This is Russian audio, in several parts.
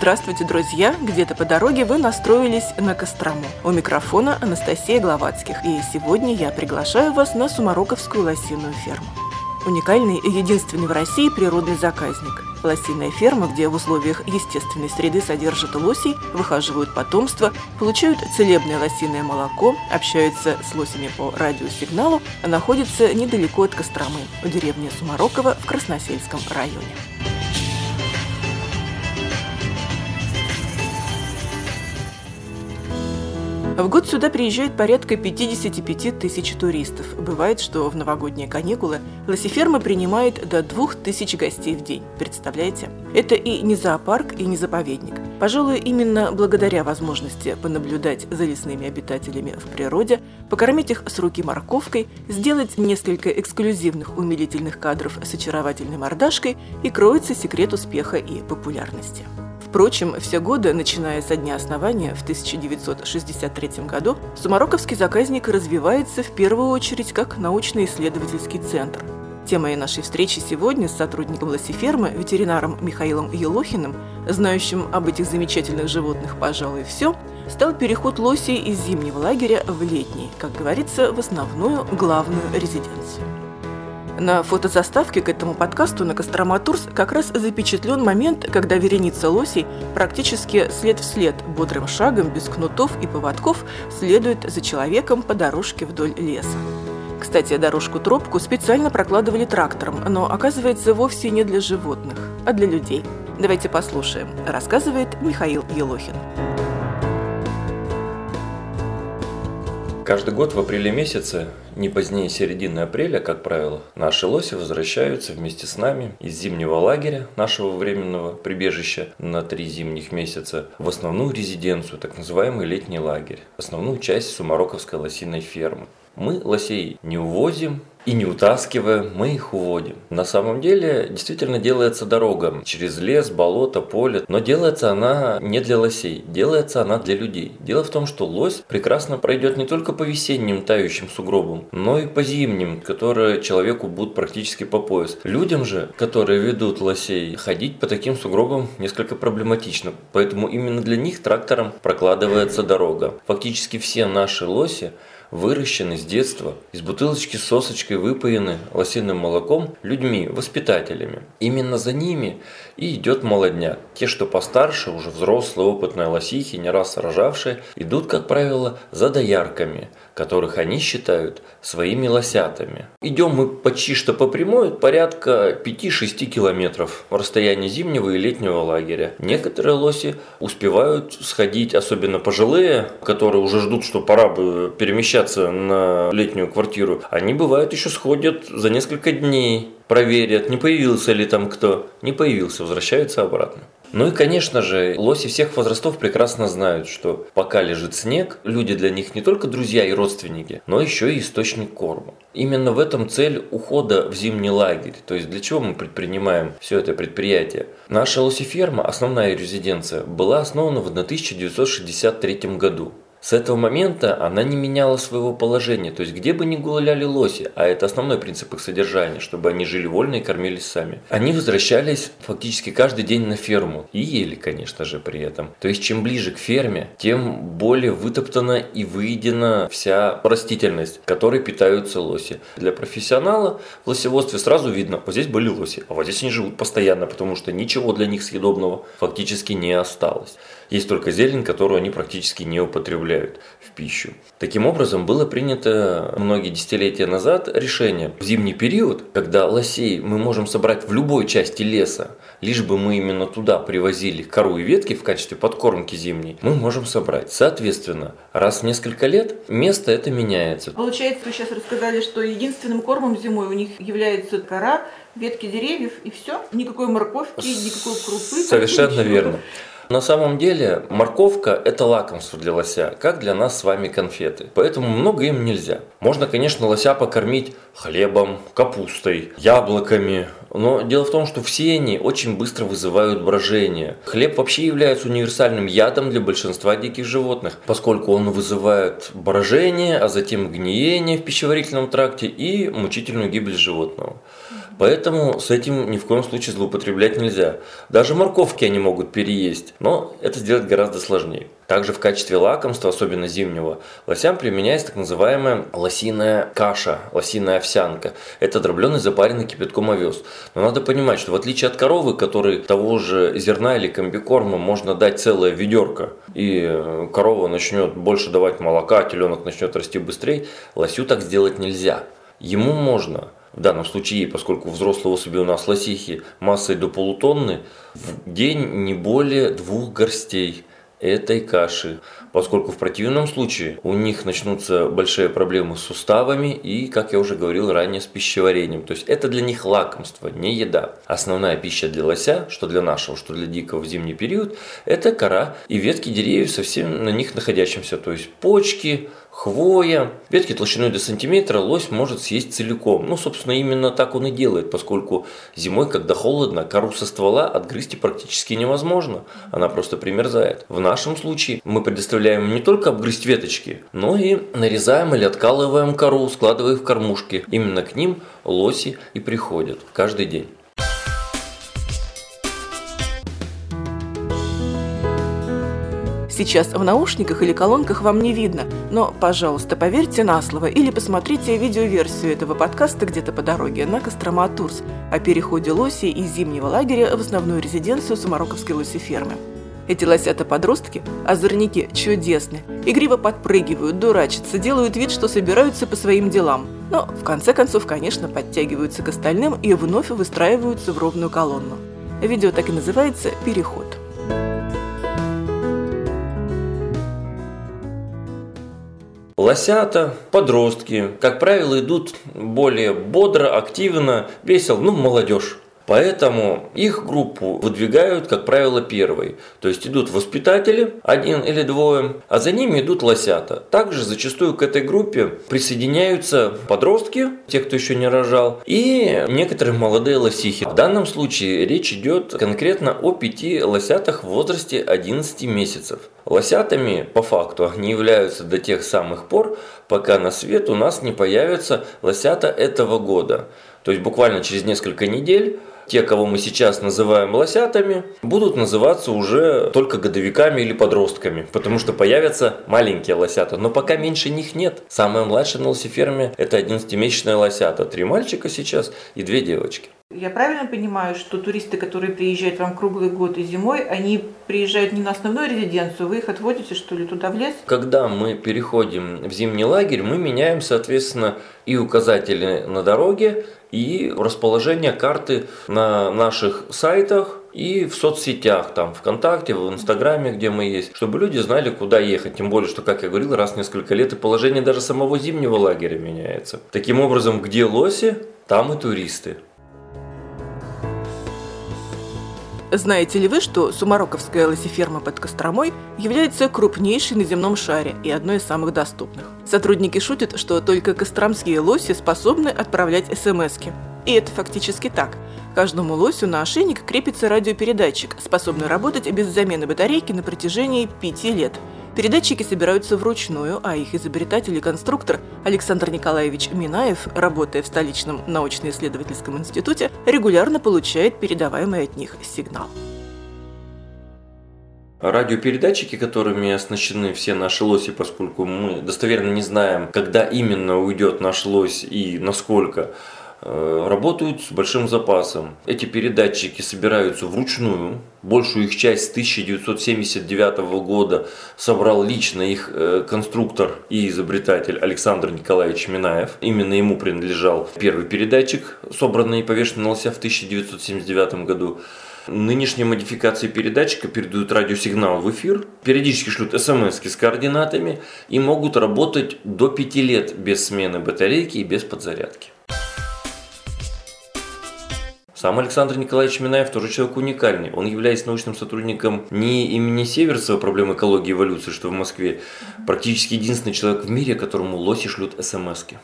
Здравствуйте, друзья! Где-то по дороге вы настроились на Кострому. У микрофона Анастасия Гловацких. И сегодня я приглашаю вас на Сумароковскую лосиную ферму. Уникальный и единственный в России природный заказник. Лосиная ферма, где в условиях естественной среды содержат лосей, выхаживают потомство, получают целебное лосиное молоко, общаются с лосями по радиосигналу, находится недалеко от Костромы, у деревни Сумарокова в Красносельском районе. В год сюда приезжает порядка 55 тысяч туристов. Бывает, что в новогодние каникулы лосиферма принимает до 2000 гостей в день. Представляете? Это и не зоопарк, и не заповедник. Пожалуй, именно благодаря возможности понаблюдать за лесными обитателями в природе, покормить их с руки морковкой, сделать несколько эксклюзивных умилительных кадров с очаровательной мордашкой и кроется секрет успеха и популярности. Впрочем, все годы, начиная со дня основания в 1963 году, Сумароковский заказник развивается в первую очередь как научно-исследовательский центр. Темой нашей встречи сегодня с сотрудником лосифермы, ветеринаром Михаилом Елохиным, знающим об этих замечательных животных, пожалуй, все, стал переход лосей из зимнего лагеря в летний, как говорится, в основную главную резиденцию. На фотозаставке к этому подкасту на Кострома Турс как раз запечатлен момент, когда вереница лосей практически след в след, бодрым шагом, без кнутов и поводков, следует за человеком по дорожке вдоль леса. Кстати, дорожку-тропку специально прокладывали трактором, но оказывается вовсе не для животных, а для людей. Давайте послушаем, рассказывает Михаил Елохин. Каждый год в апреле месяце, не позднее середины апреля, как правило, наши лоси возвращаются вместе с нами из зимнего лагеря, нашего временного прибежища на три зимних месяца, в основную резиденцию, так называемый летний лагерь, основную часть Сумароковской лосиной фермы. Мы лосей не увозим, и не утаскивая, мы их уводим. На самом деле, действительно делается дорога через лес, болото, поле, но делается она не для лосей, делается она для людей. Дело в том, что лось прекрасно пройдет не только по весенним тающим сугробам, но и по зимним, которые человеку будут практически по пояс. Людям же, которые ведут лосей, ходить по таким сугробам несколько проблематично, поэтому именно для них трактором прокладывается дорога. Фактически все наши лоси выращены с детства, из бутылочки с сосочкой выпоены лосиным молоком людьми, воспитателями. Именно за ними и идет молодняк. Те, что постарше, уже взрослые, опытные лосихи, не раз рожавшие, идут, как правило, за доярками, которых они считают своими лосятами. Идем мы почти что по прямой, порядка 5-6 километров в расстоянии зимнего и летнего лагеря. Некоторые лоси успевают сходить, особенно пожилые, которые уже ждут, что пора бы перемещаться на летнюю квартиру. Они бывают еще сходят за несколько дней, проверят, не появился ли там кто. Не появился, возвращаются обратно. Ну и, конечно же, лоси всех возрастов прекрасно знают, что пока лежит снег, люди для них не только друзья и родственники, но еще и источник корма. Именно в этом цель ухода в зимний лагерь. То есть для чего мы предпринимаем все это предприятие? Наша лосиферма, основная резиденция, была основана в 1963 году. С этого момента она не меняла своего положения, то есть где бы ни гуляли лоси, а это основной принцип их содержания, чтобы они жили вольно и кормились сами. Они возвращались фактически каждый день на ферму и ели, конечно же, при этом. То есть чем ближе к ферме, тем более вытоптана и выедена вся растительность, которой питаются лоси. Для профессионала в лосеводстве сразу видно, вот здесь были лоси, а вот здесь они живут постоянно, потому что ничего для них съедобного фактически не осталось. Есть только зелень, которую они практически не употребляют в пищу. Таким образом, было принято многие десятилетия назад решение в зимний период, когда лосей мы можем собрать в любой части леса, лишь бы мы именно туда привозили кору и ветки в качестве подкормки зимней, мы можем собрать. Соответственно, раз в несколько лет место это меняется. Получается, вы сейчас рассказали, что единственным кормом зимой у них является кора, ветки деревьев и все? Никакой морковки, никакой крупы? Совершенно верно. На самом деле морковка – это лакомство для лося, как для нас с вами конфеты. Поэтому много им нельзя. Можно, конечно, лося покормить хлебом, капустой, яблоками. Но дело в том, что все они очень быстро вызывают брожение. Хлеб вообще является универсальным ядом для большинства диких животных, поскольку он вызывает брожение, а затем гниение в пищеварительном тракте и мучительную гибель животного. Поэтому с этим ни в коем случае злоупотреблять нельзя. Даже морковки они могут переесть, но это сделать гораздо сложнее. Также в качестве лакомства, особенно зимнего, лосям применяется так называемая лосиная каша, лосиная овсянка. Это дробленый запаренный кипятком овес. Но надо понимать, что в отличие от коровы, которой того же зерна или комбикорма можно дать целое ведерко, и корова начнет больше давать молока, теленок начнет расти быстрее, лосю так сделать нельзя. Ему можно – в данном случае, поскольку взрослые особи у нас лосихи массой до полутонны, в день не более двух горстей этой каши, поскольку в противном случае у них начнутся большие проблемы с суставами и, как я уже говорил ранее, с пищеварением. То есть это для них лакомство, не еда. Основная пища для лося, что для нашего, что для дикого в зимний период, это кора и ветки деревьев со всем на них находящимся, то есть почки, хвоя. Ветки толщиной до сантиметра лось может съесть целиком. Ну, собственно, именно так он и делает, поскольку зимой, когда холодно, кору со ствола отгрызть практически невозможно. Она просто примерзает. В нашем случае мы предоставляем не только обгрызть веточки, но и нарезаем или откалываем кору, складывая в кормушки. Именно к ним лоси и приходят каждый день. Сейчас в наушниках или колонках вам не видно, но, пожалуйста, поверьте на слово или посмотрите видеоверсию этого подкаста где-то по дороге на Кострома Турс о переходе лоси из зимнего лагеря в основную резиденцию Самароковской лосифермы. Эти лосята-подростки, озорники, чудесны. Игриво подпрыгивают, дурачатся, делают вид, что собираются по своим делам. Но, в конце концов, конечно, подтягиваются к остальным и вновь выстраиваются в ровную колонну. Видео так и называется «Переход». Лосята, подростки, как правило, идут более бодро, активно, весело, ну, молодежь. Поэтому их группу выдвигают, как правило, первой. То есть идут воспитатели, один или двое, а за ними идут лосята. Также зачастую к этой группе присоединяются подростки, те, кто еще не рожал, и некоторые молодые лосихи. В данном случае речь идет конкретно о пяти лосятах в возрасте 11 месяцев. Лосятами, по факту, они являются до тех самых пор, пока на свет у нас не появятся лосята этого года. То есть буквально через несколько недель те, кого мы сейчас называем лосятами, будут называться уже только годовиками или подростками, потому что появятся маленькие лосята, но пока меньше них нет. Самая младшая на лосиферме – это 11-месячная лосята, три мальчика сейчас и две девочки. Я правильно понимаю, что туристы, которые приезжают вам круглый год и зимой, они приезжают не на основную резиденцию, вы их отводите, что ли, туда в лес? Когда мы переходим в зимний лагерь, мы меняем, соответственно, и указатели на дороге, и расположение карты на наших сайтах и в соцсетях, там, ВКонтакте, в Инстаграме, где мы есть, чтобы люди знали, куда ехать. Тем более, что, как я говорил, раз в несколько лет и положение даже самого зимнего лагеря меняется. Таким образом, где лоси, там и туристы. Знаете ли вы, что Сумароковская лосиферма под Костромой является крупнейшей на земном шаре и одной из самых доступных? Сотрудники шутят, что только костромские лоси способны отправлять смс -ки. И это фактически так. Каждому лосю на ошейник крепится радиопередатчик, способный работать без замены батарейки на протяжении пяти лет – Передатчики собираются вручную, а их изобретатель и конструктор Александр Николаевич Минаев, работая в столичном научно-исследовательском институте, регулярно получает передаваемый от них сигнал. Радиопередатчики, которыми оснащены все наши лоси, поскольку мы достоверно не знаем, когда именно уйдет наш лось и насколько, работают с большим запасом. Эти передатчики собираются вручную. Большую их часть с 1979 года собрал лично их э, конструктор и изобретатель Александр Николаевич Минаев. Именно ему принадлежал первый передатчик, собранный и повешенный на лося в 1979 году. Нынешние модификации передатчика передают радиосигнал в эфир, периодически шлют смс с координатами и могут работать до 5 лет без смены батарейки и без подзарядки. Сам Александр Николаевич Минаев тоже человек уникальный. Он является научным сотрудником не имени Северцева проблем экологии и эволюции, что в Москве, практически единственный человек в мире, которому лоси шлют смс -ки.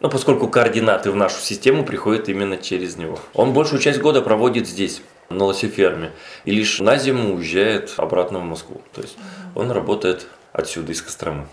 Ну, поскольку координаты в нашу систему приходят именно через него. Он большую часть года проводит здесь, на лосиферме, и лишь на зиму уезжает обратно в Москву. То есть он работает отсюда, из Костромы.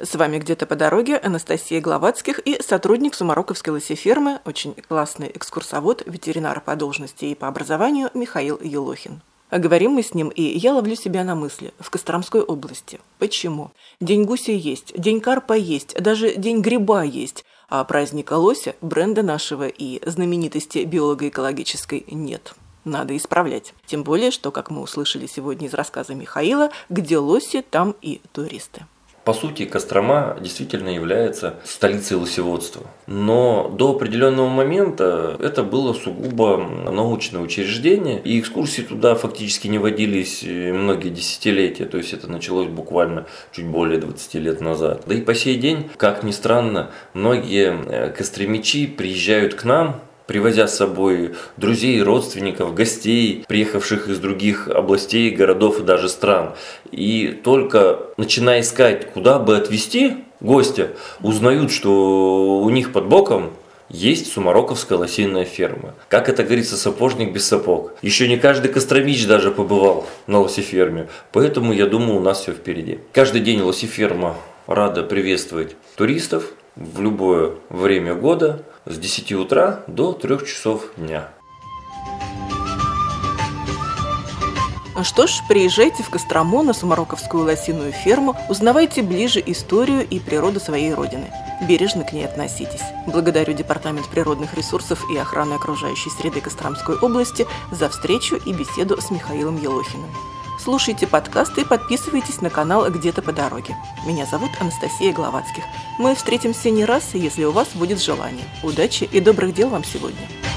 С вами где-то по дороге Анастасия Гловацких и сотрудник Сумароковской лосифермы, очень классный экскурсовод, ветеринар по должности и по образованию Михаил Елохин. Говорим мы с ним, и я ловлю себя на мысли. В Костромской области. Почему? День гуся есть, день карпа есть, даже день гриба есть, а праздника лося, бренда нашего и знаменитости биолого-экологической нет. Надо исправлять. Тем более, что, как мы услышали сегодня из рассказа Михаила, где лоси, там и туристы. По сути, Кострома действительно является столицей лосеводства. Но до определенного момента это было сугубо научное учреждение, и экскурсии туда фактически не водились многие десятилетия, то есть это началось буквально чуть более 20 лет назад. Да и по сей день, как ни странно, многие э, костромичи приезжают к нам привозя с собой друзей, родственников, гостей, приехавших из других областей, городов и даже стран. И только начиная искать, куда бы отвезти гостя, узнают, что у них под боком есть Сумароковская лосиная ферма. Как это говорится, сапожник без сапог. Еще не каждый костромич даже побывал на лосиферме. Поэтому, я думаю, у нас все впереди. Каждый день лосиферма рада приветствовать туристов в любое время года с 10 утра до 3 часов дня. Что ж, приезжайте в Кострому на Сумароковскую лосиную ферму, узнавайте ближе историю и природу своей родины. Бережно к ней относитесь. Благодарю Департамент природных ресурсов и охраны окружающей среды Костромской области за встречу и беседу с Михаилом Елохиным. Слушайте подкасты и подписывайтесь на канал «Где-то по дороге». Меня зовут Анастасия Гловацких. Мы встретимся не раз, если у вас будет желание. Удачи и добрых дел вам сегодня!